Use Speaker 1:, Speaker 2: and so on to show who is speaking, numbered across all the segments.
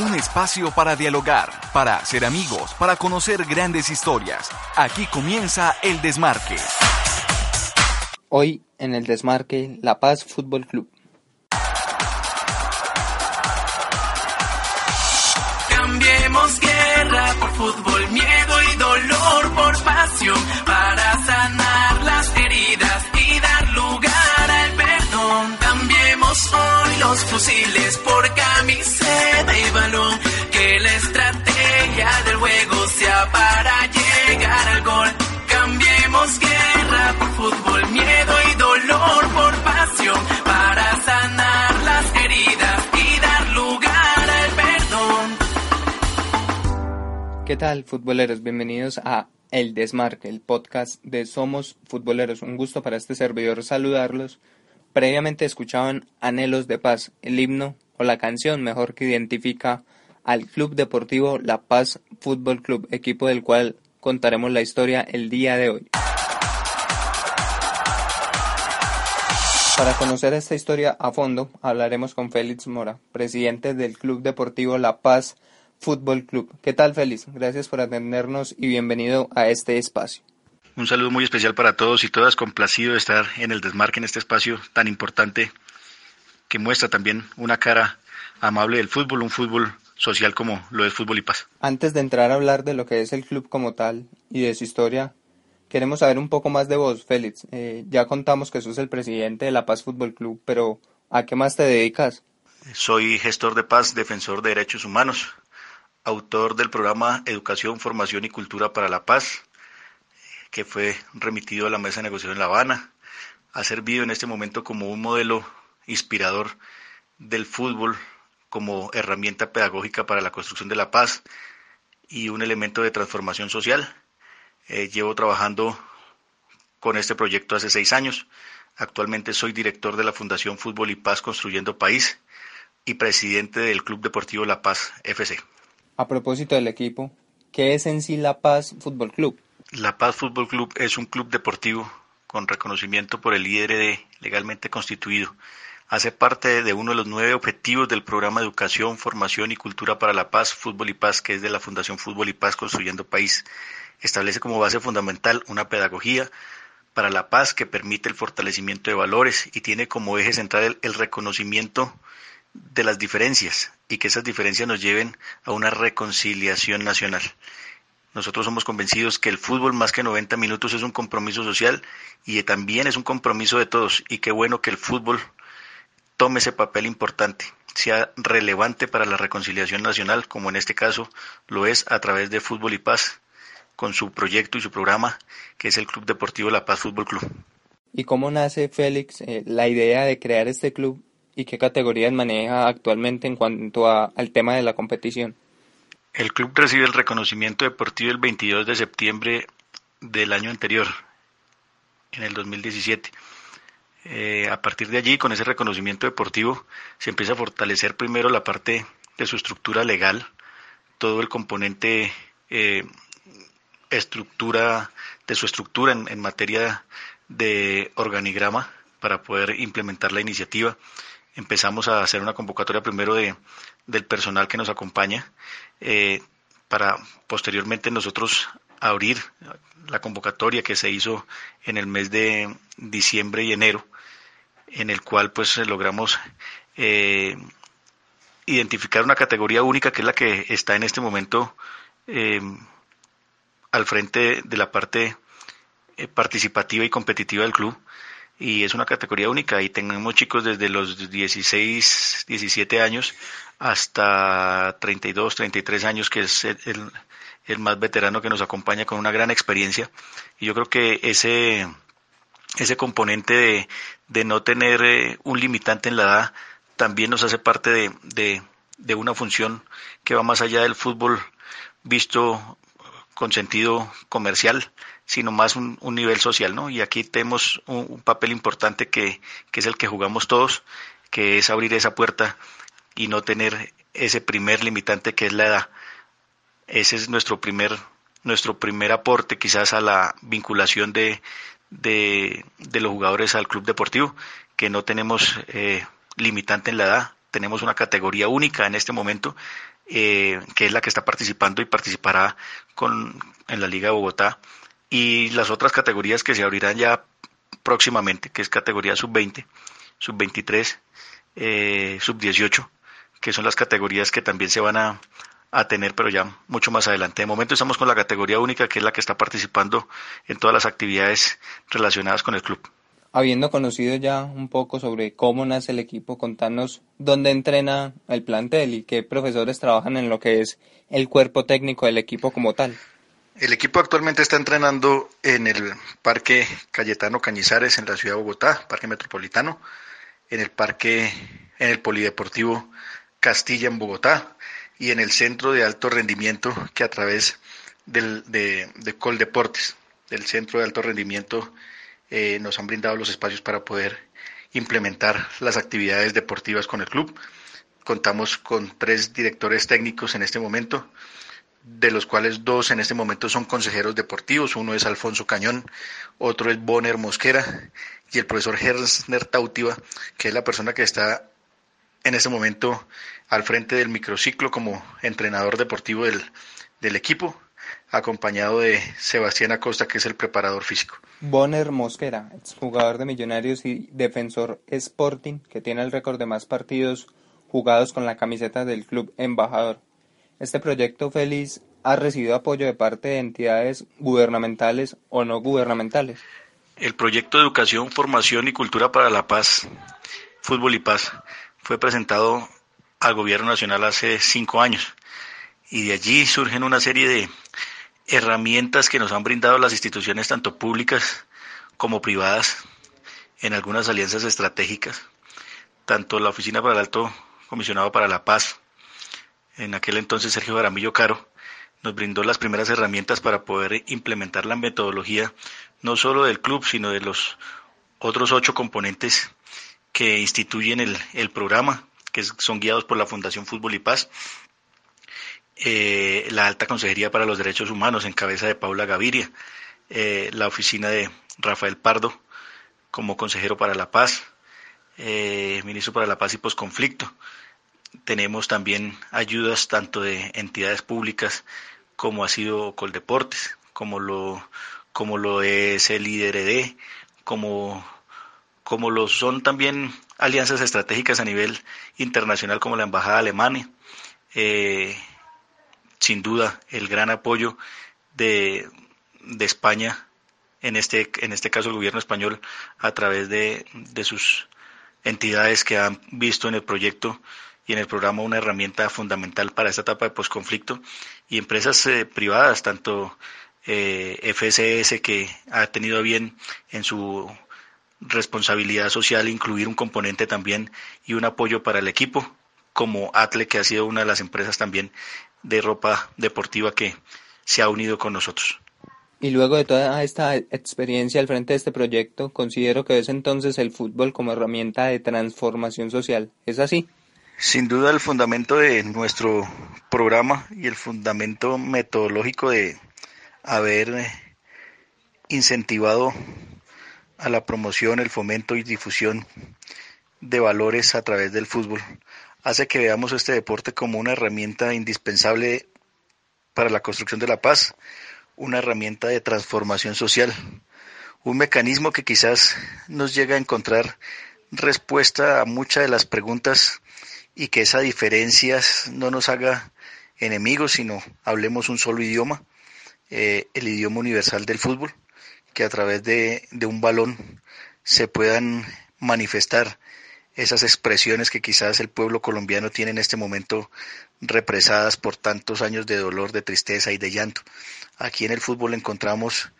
Speaker 1: Un espacio para dialogar, para ser amigos, para conocer grandes historias. Aquí comienza El Desmarque.
Speaker 2: Hoy en El Desmarque, La Paz Fútbol Club.
Speaker 3: Cambiemos guerra por fútbol, los fusiles por camiseta y balón, que la estrategia del juego sea para llegar al gol. Cambiemos guerra por fútbol, miedo y dolor por pasión para sanar las heridas y dar lugar al perdón.
Speaker 2: ¿Qué tal, futboleros? Bienvenidos a El Desmarque, el podcast de Somos Futboleros. Un gusto para este servidor saludarlos. Previamente escuchaban Anhelos de Paz, el himno o la canción mejor que identifica al Club Deportivo La Paz Fútbol Club, equipo del cual contaremos la historia el día de hoy. Para conocer esta historia a fondo, hablaremos con Félix Mora, presidente del Club Deportivo La Paz Fútbol Club. ¿Qué tal, Félix? Gracias por atendernos y bienvenido a este espacio.
Speaker 4: Un saludo muy especial para todos y todas, complacido de estar en el desmarque en este espacio tan importante que muestra también una cara amable del fútbol, un fútbol social como lo es Fútbol y Paz.
Speaker 2: Antes de entrar a hablar de lo que es el club como tal y de su historia, queremos saber un poco más de vos, Félix. Eh, ya contamos que sos el presidente de La Paz Fútbol Club, pero ¿a qué más te dedicas?
Speaker 4: Soy gestor de paz, defensor de derechos humanos, autor del programa Educación, Formación y Cultura para la Paz, que fue remitido a la mesa de negociación en La Habana. Ha servido en este momento como un modelo inspirador del fútbol como herramienta pedagógica para la construcción de la paz y un elemento de transformación social. Eh, llevo trabajando con este proyecto hace seis años. Actualmente soy director de la Fundación Fútbol y Paz Construyendo País y presidente del Club Deportivo La Paz FC.
Speaker 2: A propósito del equipo, ¿qué es en sí La Paz Fútbol Club?
Speaker 4: La Paz Fútbol Club es un club deportivo con reconocimiento por el IRD legalmente constituido. Hace parte de uno de los nueve objetivos del programa Educación, Formación y Cultura para la Paz, Fútbol y Paz, que es de la Fundación Fútbol y Paz Construyendo País. Establece como base fundamental una pedagogía para la paz que permite el fortalecimiento de valores y tiene como eje central el, el reconocimiento de las diferencias y que esas diferencias nos lleven a una reconciliación nacional. Nosotros somos convencidos que el fútbol más que 90 minutos es un compromiso social y también es un compromiso de todos y qué bueno que el fútbol tome ese papel importante, sea relevante para la reconciliación nacional, como en este caso lo es a través de Fútbol y Paz, con su proyecto y su programa, que es el Club Deportivo La Paz Fútbol Club.
Speaker 2: ¿Y cómo nace, Félix, eh, la idea de crear este club y qué categorías maneja actualmente en cuanto a, al tema de la competición?
Speaker 4: El club recibe el reconocimiento deportivo el 22 de septiembre del año anterior, en el 2017. Eh, a partir de allí, con ese reconocimiento deportivo, se empieza a fortalecer primero la parte de su estructura legal, todo el componente eh, estructura de su estructura en, materia de organigrama para poder implementar la iniciativa. Empezamos a hacer una convocatoria primero de, del personal que nos acompaña eh, para posteriormente nosotros abrir la convocatoria que se hizo en el mes de diciembre y enero, en el cual pues logramos eh, identificar una categoría única que es la que está en este momento eh, al frente de la parte participativa y competitiva del club y es una categoría única y tenemos chicos desde los 16, 17 años hasta 32, 33 años que es el, el, más veterano que nos acompaña con una gran experiencia. Y yo creo que ese ese componente de, de no tener eh, un limitante en la edad también nos hace parte de, de, de, una función que va más allá del fútbol visto con sentido comercial, sino más un, un nivel social, ¿no? Y aquí tenemos un, papel importante que, que, es el que jugamos todos, que es abrir esa puerta y no tener ese primer limitante que es la edad. Ese es nuestro primer, nuestro primer aporte quizás a la vinculación de, de, de los jugadores al club deportivo, que no tenemos eh, limitante en la edad tenemos una categoría única en este momento, eh, que es la que está participando y participará con, en la Liga de Bogotá, y las otras categorías que se abrirán ya próximamente, que es categoría sub-20, sub-23, eh, sub-18, que son las categorías que también se van a, a tener, pero ya mucho más adelante. De momento estamos con la categoría única, que es la que está participando en todas las actividades relacionadas con el club.
Speaker 2: Habiendo conocido ya un poco sobre cómo nace el equipo, contanos dónde entrena el plantel y qué profesores trabajan en lo que es el cuerpo técnico del equipo como tal.
Speaker 4: El equipo actualmente está entrenando en el Parque Cayetano Cañizares en la ciudad de Bogotá, Parque Metropolitano, en el Parque, en el Polideportivo Castilla en Bogotá y en el Centro de Alto Rendimiento que a través del, de, de Coldeportes, del Centro de Alto Rendimiento eh, nos han brindado los espacios para poder implementar las actividades deportivas con el club. Contamos con tres directores técnicos en este momento, de los cuales dos en este momento son consejeros deportivos. Uno es Alfonso Cañón, otro es Bonner Mosquera y el profesor Hersner Tautiva, que es la persona que está en este momento al frente del microciclo como entrenador deportivo del, del equipo acompañado de Sebastián Acosta, que es el preparador físico.
Speaker 2: Bonner Mosquera, exjugador de Millonarios y defensor Sporting, que tiene el récord de más partidos jugados con la camiseta del club embajador. Este proyecto feliz ha recibido apoyo de parte de entidades gubernamentales o no gubernamentales.
Speaker 4: El proyecto de educación, formación y cultura para la paz, fútbol y paz, fue presentado al gobierno nacional hace cinco años y de allí surgen una serie de herramientas que nos han brindado las instituciones tanto públicas como privadas en algunas alianzas estratégicas, tanto la Oficina para el Alto Comisionado para la Paz, en aquel entonces Sergio Garamillo Caro, nos brindó las primeras herramientas para poder implementar la metodología no solo del club, sino de los otros ocho componentes que instituyen el, el programa, que son guiados por la Fundación Fútbol y Paz, eh, la Alta Consejería para los Derechos Humanos en cabeza de Paula Gaviria, eh, la oficina de Rafael Pardo como consejero para la paz, eh, ministro para la paz y posconflicto. Tenemos también ayudas tanto de entidades públicas como ha sido Coldeportes, como lo, como lo es el IDRD, como, como lo son también alianzas estratégicas a nivel internacional como la Embajada Alemana, eh, sin duda el gran apoyo de, España, en este, en este caso el gobierno español, a través de, de sus entidades que han visto en el proyecto y en el programa una herramienta fundamental para esta etapa de posconflicto y empresas eh, privadas, tanto eh, FSS que ha tenido bien en su responsabilidad social incluir un componente también y un apoyo para el equipo, como Atle que ha sido una de las empresas también de ropa deportiva que se ha unido con nosotros.
Speaker 2: Y luego de toda esta experiencia al frente de este proyecto, considero que es entonces el fútbol como herramienta de transformación social. ¿Es así?
Speaker 4: Sin duda el fundamento de nuestro programa y el fundamento metodológico de haber incentivado a la promoción, el fomento y difusión de valores a través del fútbol hace que veamos este deporte como una herramienta indispensable para la construcción de la paz, una herramienta de transformación social, un mecanismo que quizás nos llega a encontrar respuesta a muchas de las preguntas y que esa diferencia no nos haga enemigos, sino hablemos un solo idioma, eh, el idioma universal del fútbol, que a través de, de un balón se puedan manifestar esas expresiones que quizás el pueblo colombiano tiene en este momento represadas por tantos años de dolor, de tristeza y de llanto. Aquí en el fútbol encontramos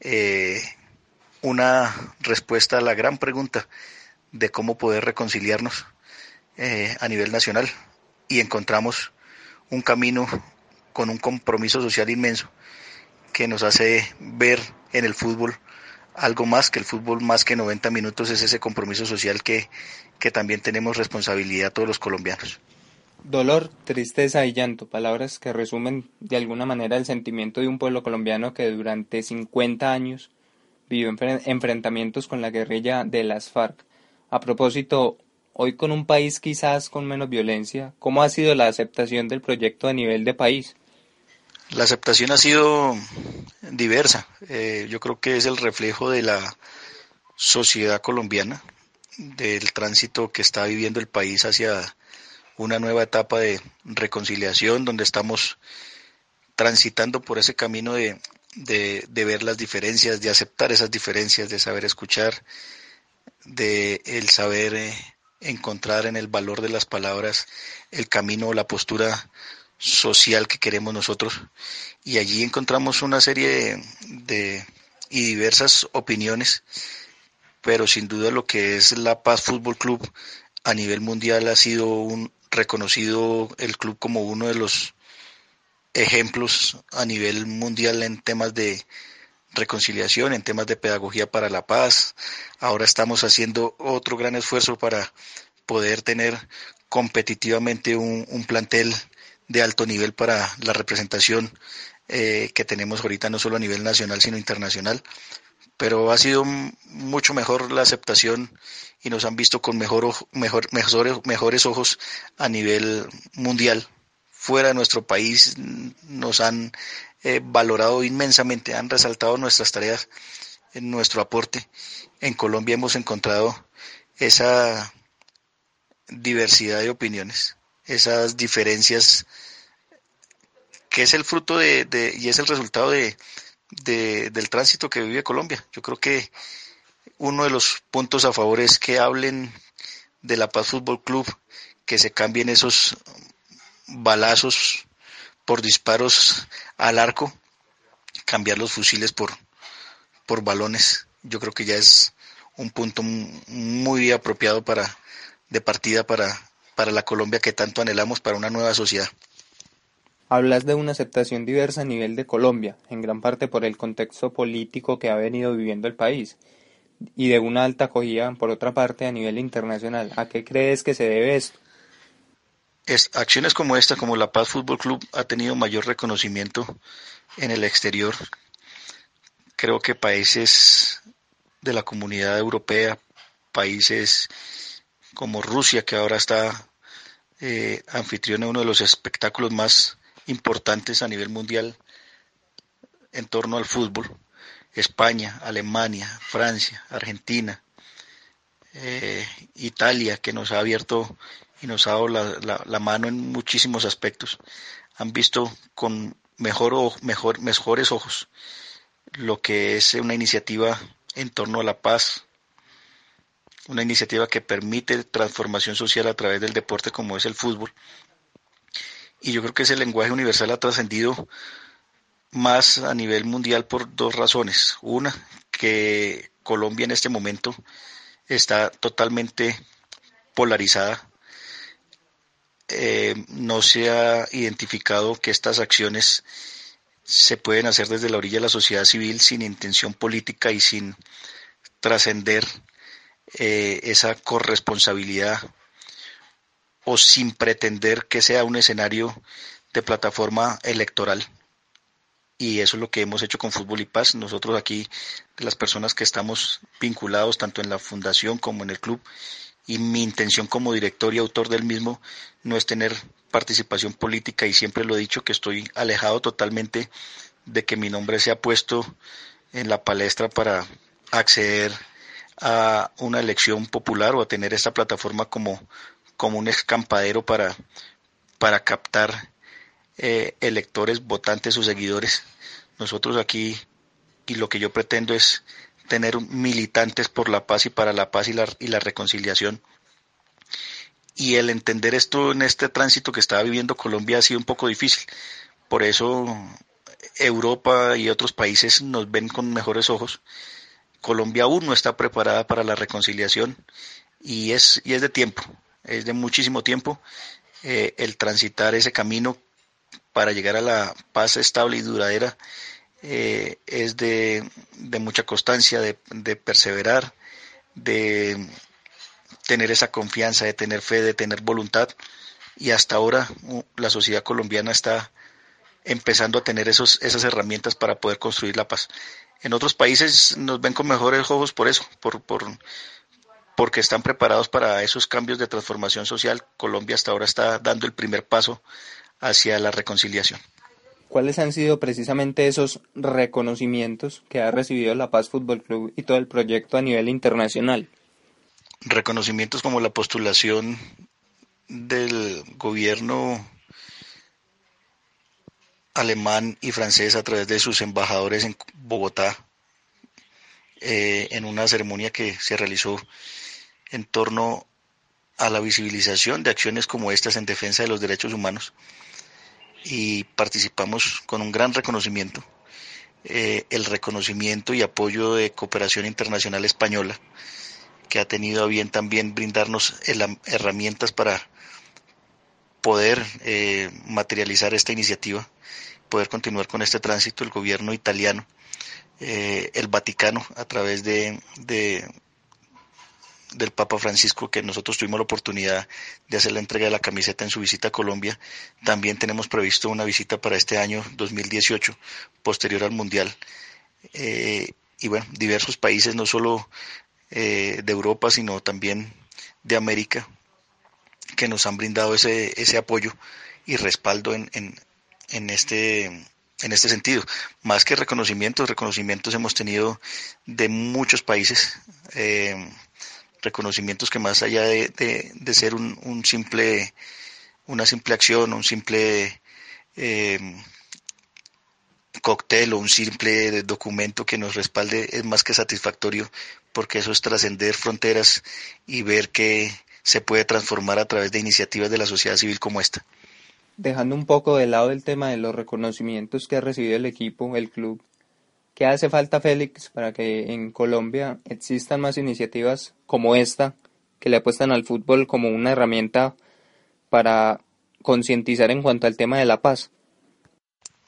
Speaker 4: eh, una respuesta a la gran pregunta de cómo poder reconciliarnos eh, a nivel nacional y encontramos un camino con un compromiso social inmenso que nos hace ver en el fútbol algo más que el fútbol, más que 90 minutos, es ese compromiso social que, que también tenemos responsabilidad todos los colombianos.
Speaker 2: Dolor, tristeza y llanto, palabras que resumen de alguna manera el sentimiento de un pueblo colombiano que durante 50 años vivió enfrentamientos con la guerrilla de las FARC. A propósito, Hoy con un país quizás con menos violencia, ¿cómo ha sido la aceptación del proyecto a nivel de país?
Speaker 4: La aceptación ha sido diversa. Eh, yo creo que es el reflejo de la sociedad colombiana, del tránsito que está viviendo el país hacia una nueva etapa de reconciliación, donde estamos transitando por ese camino de, de, ver las diferencias, de aceptar esas diferencias, de saber escuchar, de el saber eh, encontrar en el valor de las palabras el camino, la postura social que queremos nosotros. Y allí encontramos una serie de, y diversas opiniones, pero sin duda lo que es la Paz Fútbol Club a nivel mundial ha sido un reconocido el club como uno de los ejemplos a nivel mundial en temas de reconciliación, en temas de pedagogía para la paz. Ahora estamos haciendo otro gran esfuerzo para poder tener competitivamente un, plantel de alto nivel para la representación eh, que tenemos ahorita no solo a nivel nacional sino internacional. Pero ha sido mucho mejor la aceptación y nos han visto con mejor, mejor, mejores, mejores ojos a nivel mundial fuera de nuestro país nos han eh, valorado inmensamente, han resaltado nuestras tareas, en nuestro aporte. En Colombia hemos encontrado esa diversidad de opiniones, esas diferencias que es el fruto de, y es el resultado de, del tránsito que vive Colombia. Yo creo que uno de los puntos a favor es que hablen de la Paz Fútbol Club, que se cambien esos balazos por disparos al arco, cambiar los fusiles por, por balones. Yo creo que ya es un punto muy apropiado para de partida para, para la Colombia que tanto anhelamos para una nueva sociedad.
Speaker 2: Hablas de una aceptación diversa a nivel de Colombia, en gran parte por el contexto político que ha venido viviendo el país, y de una alta acogida, por otra parte, a nivel internacional. ¿A qué crees que se debe esto?
Speaker 4: acciones como esta, como la Paz Fútbol Club, ha tenido mayor reconocimiento en el exterior. Creo que países de la comunidad europea, países como Rusia, que ahora está eh, anfitrión de uno de los espectáculos más importantes a nivel mundial en torno al fútbol, España, Alemania, Francia, Argentina, eh, Italia, que nos ha abierto y nos ha dado la, la, mano en muchísimos aspectos. Han visto con mejor, mejor, mejores ojos lo que es una iniciativa en torno a la paz, una iniciativa que permite transformación social a través del deporte como es el fútbol. Y yo creo que ese lenguaje universal ha trascendido más a nivel mundial por dos razones. Una, que Colombia en este momento está totalmente polarizada eh, no se ha identificado que estas acciones se pueden hacer desde la orilla de la sociedad civil sin intención política y sin trascender eh, esa corresponsabilidad o sin pretender que sea un escenario de plataforma electoral. Y eso es lo que hemos hecho con Fútbol y Paz. Nosotros aquí, las personas que estamos vinculados tanto en la fundación como en el club, y mi intención como director y autor del mismo no es tener participación política y siempre lo he dicho que estoy alejado totalmente de que mi nombre sea puesto en la palestra para acceder a una elección popular o a tener esta plataforma como, como un escampadero para, para captar eh, electores, votantes o seguidores. Nosotros aquí y lo que yo pretendo es tener militantes por la paz y para la paz y la, y la reconciliación. Y el entender esto en este tránsito que estaba viviendo Colombia ha sido un poco difícil. Por eso Europa y otros países nos ven con mejores ojos. Colombia aún no está preparada para la reconciliación y es, y es de tiempo, es de muchísimo tiempo eh, el transitar ese camino para llegar a la paz estable y duradera eh, es de, mucha constancia, de, perseverar, de tener esa confianza, de tener fe, de tener voluntad. Y hasta ahora la sociedad colombiana está empezando a tener esos, esas herramientas para poder construir la paz. En otros países nos ven con mejores ojos por eso, por, por, porque están preparados para esos cambios de transformación social. Colombia hasta ahora está dando el primer paso hacia la reconciliación.
Speaker 2: ¿Cuáles han sido precisamente esos reconocimientos que ha recibido la Paz Fútbol Club y todo el proyecto a nivel internacional?
Speaker 4: Reconocimientos como la postulación del gobierno alemán y francés a través de sus embajadores en Bogotá eh, en una ceremonia que se realizó en torno a la visibilización de acciones como estas en defensa de los derechos humanos. Y participamos con un gran reconocimiento, eh, el reconocimiento y apoyo de Cooperación Internacional Española, que ha tenido a bien también brindarnos herramientas para poder eh, materializar esta iniciativa, poder continuar con este tránsito, el gobierno italiano, eh, el Vaticano, a través de del Papa Francisco, que nosotros tuvimos la oportunidad de hacer la entrega de la camiseta en su visita a Colombia. También tenemos previsto una visita para este año 2018, posterior al Mundial. Eh, y bueno, diversos países, no solo eh, de Europa, sino también de América, que nos han brindado ese, ese apoyo y respaldo en, en, en este en este sentido. Más que reconocimientos, reconocimientos hemos tenido de muchos países. Eh, reconocimientos que más allá de, de, ser un, un, simple, una simple acción, un simple eh, cóctel o un simple documento que nos respalde es más que satisfactorio porque eso es trascender fronteras y ver que se puede transformar a través de iniciativas de la sociedad civil como esta.
Speaker 2: Dejando un poco de lado el tema de los reconocimientos que ha recibido el equipo, el club, ¿Qué hace falta, Félix, para que en Colombia existan más iniciativas como esta, que le apuestan al fútbol como una herramienta para concientizar en cuanto al tema de la paz?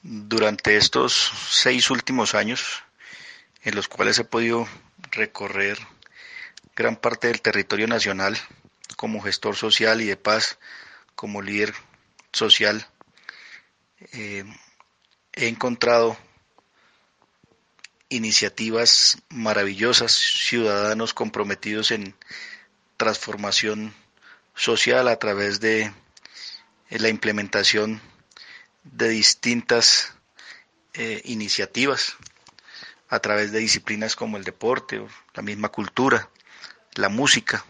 Speaker 4: Durante estos seis últimos años, en los cuales he podido recorrer gran parte del territorio nacional como gestor social y de paz, como líder social, eh, he encontrado iniciativas maravillosas, ciudadanos comprometidos en transformación social a través de la implementación de distintas eh, iniciativas, a través de disciplinas como el deporte, la misma cultura, la música,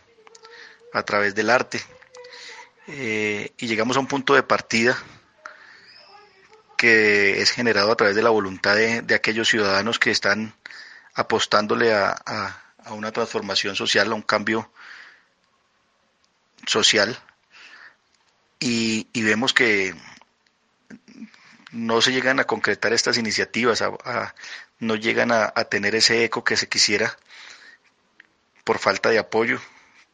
Speaker 4: a través del arte. Eh, y llegamos a un punto de partida que es generado a través de la voluntad de, aquellos ciudadanos que están apostándole a, una transformación social, a un cambio social. Y, vemos que no se llegan a concretar estas iniciativas, no llegan a, tener ese eco que se quisiera por falta de apoyo,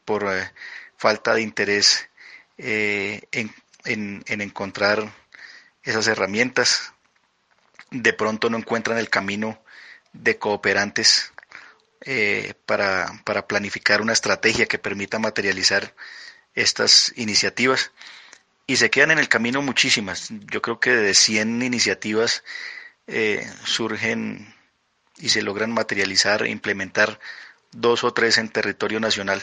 Speaker 4: por eh, falta de interés eh, en, en encontrar esas herramientas, de pronto no encuentran el camino de cooperantes eh, para, para, planificar una estrategia que permita materializar estas iniciativas. Y se quedan en el camino muchísimas. Yo creo que de 100 iniciativas surgen y se logran materializar implementar dos o tres en territorio nacional.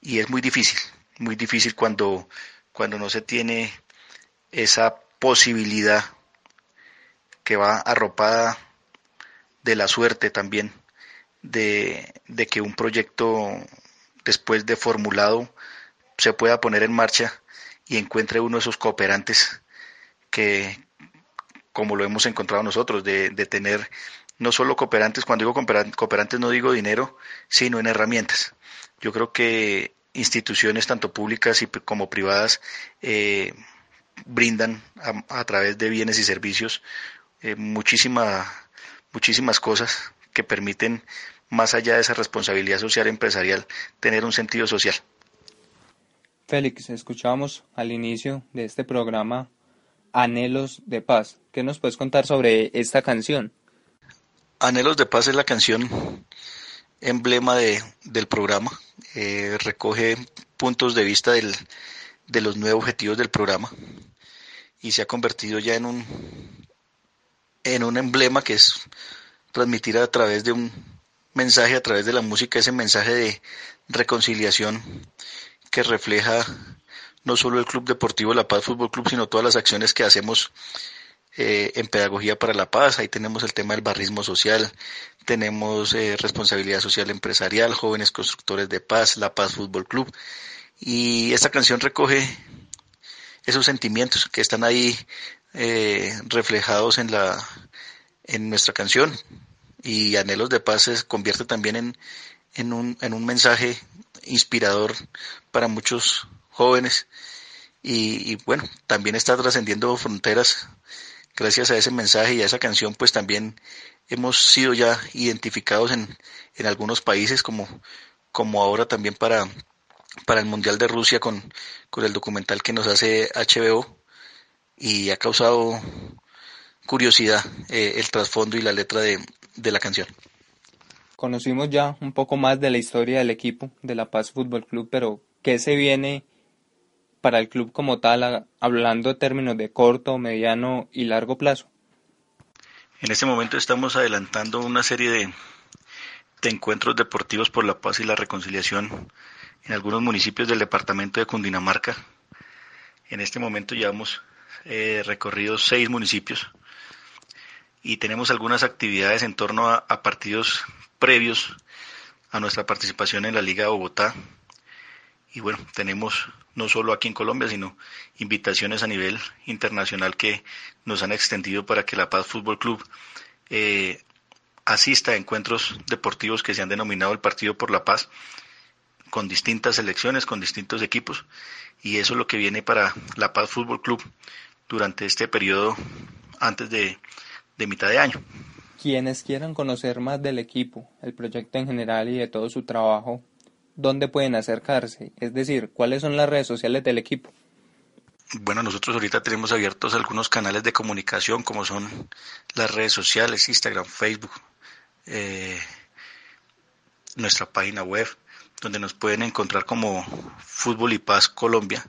Speaker 4: Y es muy difícil, muy difícil cuando, cuando no se tiene esa posibilidad que va arropada de la suerte también de, que un proyecto después de formulado se pueda poner en marcha y encuentre uno de esos cooperantes que, como lo hemos encontrado nosotros, de, de tener no solo cooperantes, cuando digo cooperantes no digo dinero, sino en herramientas. Yo creo que instituciones tanto públicas y como privadas eh, brindan a, través de bienes y servicios eh, muchísimas cosas que permiten, más allá de esa responsabilidad social empresarial, tener un sentido social.
Speaker 2: Félix, escuchamos al inicio de este programa Anhelos de Paz. ¿Qué nos puedes contar sobre esta canción?
Speaker 4: Anhelos de Paz es la canción emblema de, del programa. Eh, recoge puntos de vista del, de los nueve objetivos del programa y se ha convertido ya en un en un emblema que es transmitir a través de un mensaje a través de la música, ese mensaje de reconciliación que refleja no solo el Club Deportivo La Paz Fútbol Club, sino todas las acciones que hacemos eh, en Pedagogía para la Paz. Ahí tenemos el tema del barrismo social, tenemos eh, responsabilidad social empresarial, jóvenes constructores de paz, La Paz Fútbol Club. Y esta canción recoge esos sentimientos que están ahí eh, reflejados en la en nuestra canción y Anhelos de Paz se convierte también en, en, un, en un mensaje inspirador para muchos jóvenes y, bueno, también está trascendiendo fronteras gracias a ese mensaje y a esa canción, pues también hemos sido ya identificados en, en algunos países como, como ahora también para, para el Mundial de Rusia con, con el documental que nos hace HBO y ha causado curiosidad eh, el trasfondo y la letra de, de la canción.
Speaker 2: Conocimos ya un poco más de la historia del equipo de La Paz Fútbol Club, pero ¿qué se viene para el club como tal, hablando de términos de corto, mediano y largo plazo?
Speaker 4: En este momento estamos adelantando una serie de, encuentros deportivos por la paz y la reconciliación en algunos municipios del departamento de Cundinamarca. En este momento llevamos eh, recorrido seis municipios y tenemos algunas actividades en torno a partidos previos a nuestra participación en la Liga de Bogotá. Y bueno, tenemos no solo aquí en Colombia, sino invitaciones a nivel internacional que nos han extendido para que La Paz Fútbol Club eh, asista a encuentros deportivos que se han denominado el Partido por la Paz, con distintas selecciones, con distintos equipos, y eso es lo que viene para La Paz Fútbol Club durante este periodo antes de, de mitad de año.
Speaker 2: Quienes quieran conocer más del equipo, el proyecto en general y de todo su trabajo, dónde pueden acercarse? Es decir, ¿cuáles son las redes sociales del equipo?
Speaker 4: Bueno, nosotros ahorita tenemos abiertos algunos canales de comunicación como son las redes sociales, Instagram, Facebook, eh, nuestra página web, donde nos pueden encontrar como Fútbol y Paz Colombia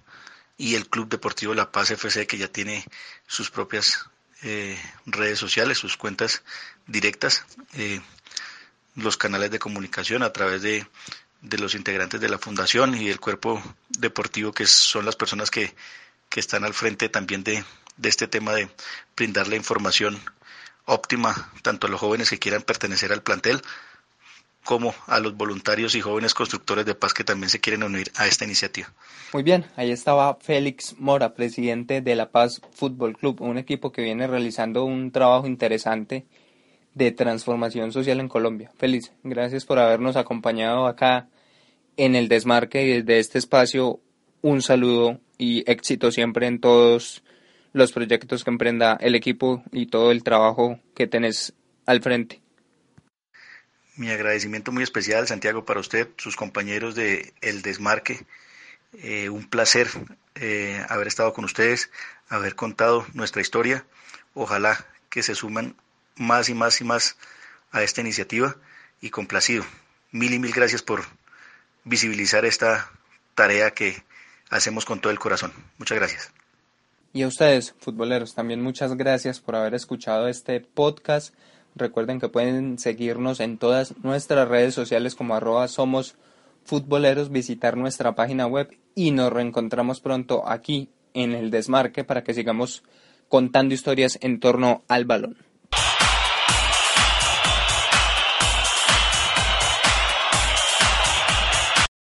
Speaker 4: y el Club Deportivo La Paz FC que ya tiene sus propias eh, redes sociales, sus cuentas directas, eh, los canales de comunicación a través de de los integrantes de la fundación y el cuerpo deportivo, que son las personas que, que están al frente también de, de este tema de brindar la información óptima tanto a los jóvenes que quieran pertenecer al plantel como a los voluntarios y jóvenes constructores de paz que también se quieren unir a esta iniciativa.
Speaker 2: Muy bien, ahí estaba Félix Mora, presidente de La Paz Fútbol Club, un equipo que viene realizando un trabajo interesante de transformación social en Colombia. Feliz, gracias por habernos acompañado acá en el desmarque y desde este espacio un saludo y éxito siempre en todos los proyectos que emprenda el equipo y todo el trabajo que tenés al frente.
Speaker 4: Mi agradecimiento muy especial, Santiago, para usted, sus compañeros de El Desmarque. Eh, un placer eh, haber estado con ustedes, haber contado nuestra historia. Ojalá que se suman más y más y más a esta iniciativa y complacido. Mil y mil gracias por visibilizar esta tarea que hacemos con todo el corazón. Muchas gracias.
Speaker 2: Y a ustedes, futboleros, también muchas gracias por haber escuchado este podcast. Recuerden que pueden seguirnos en todas nuestras redes sociales como arroba somos futboleros, visitar nuestra página web y nos reencontramos pronto aquí en el desmarque para que sigamos contando historias en torno al balón.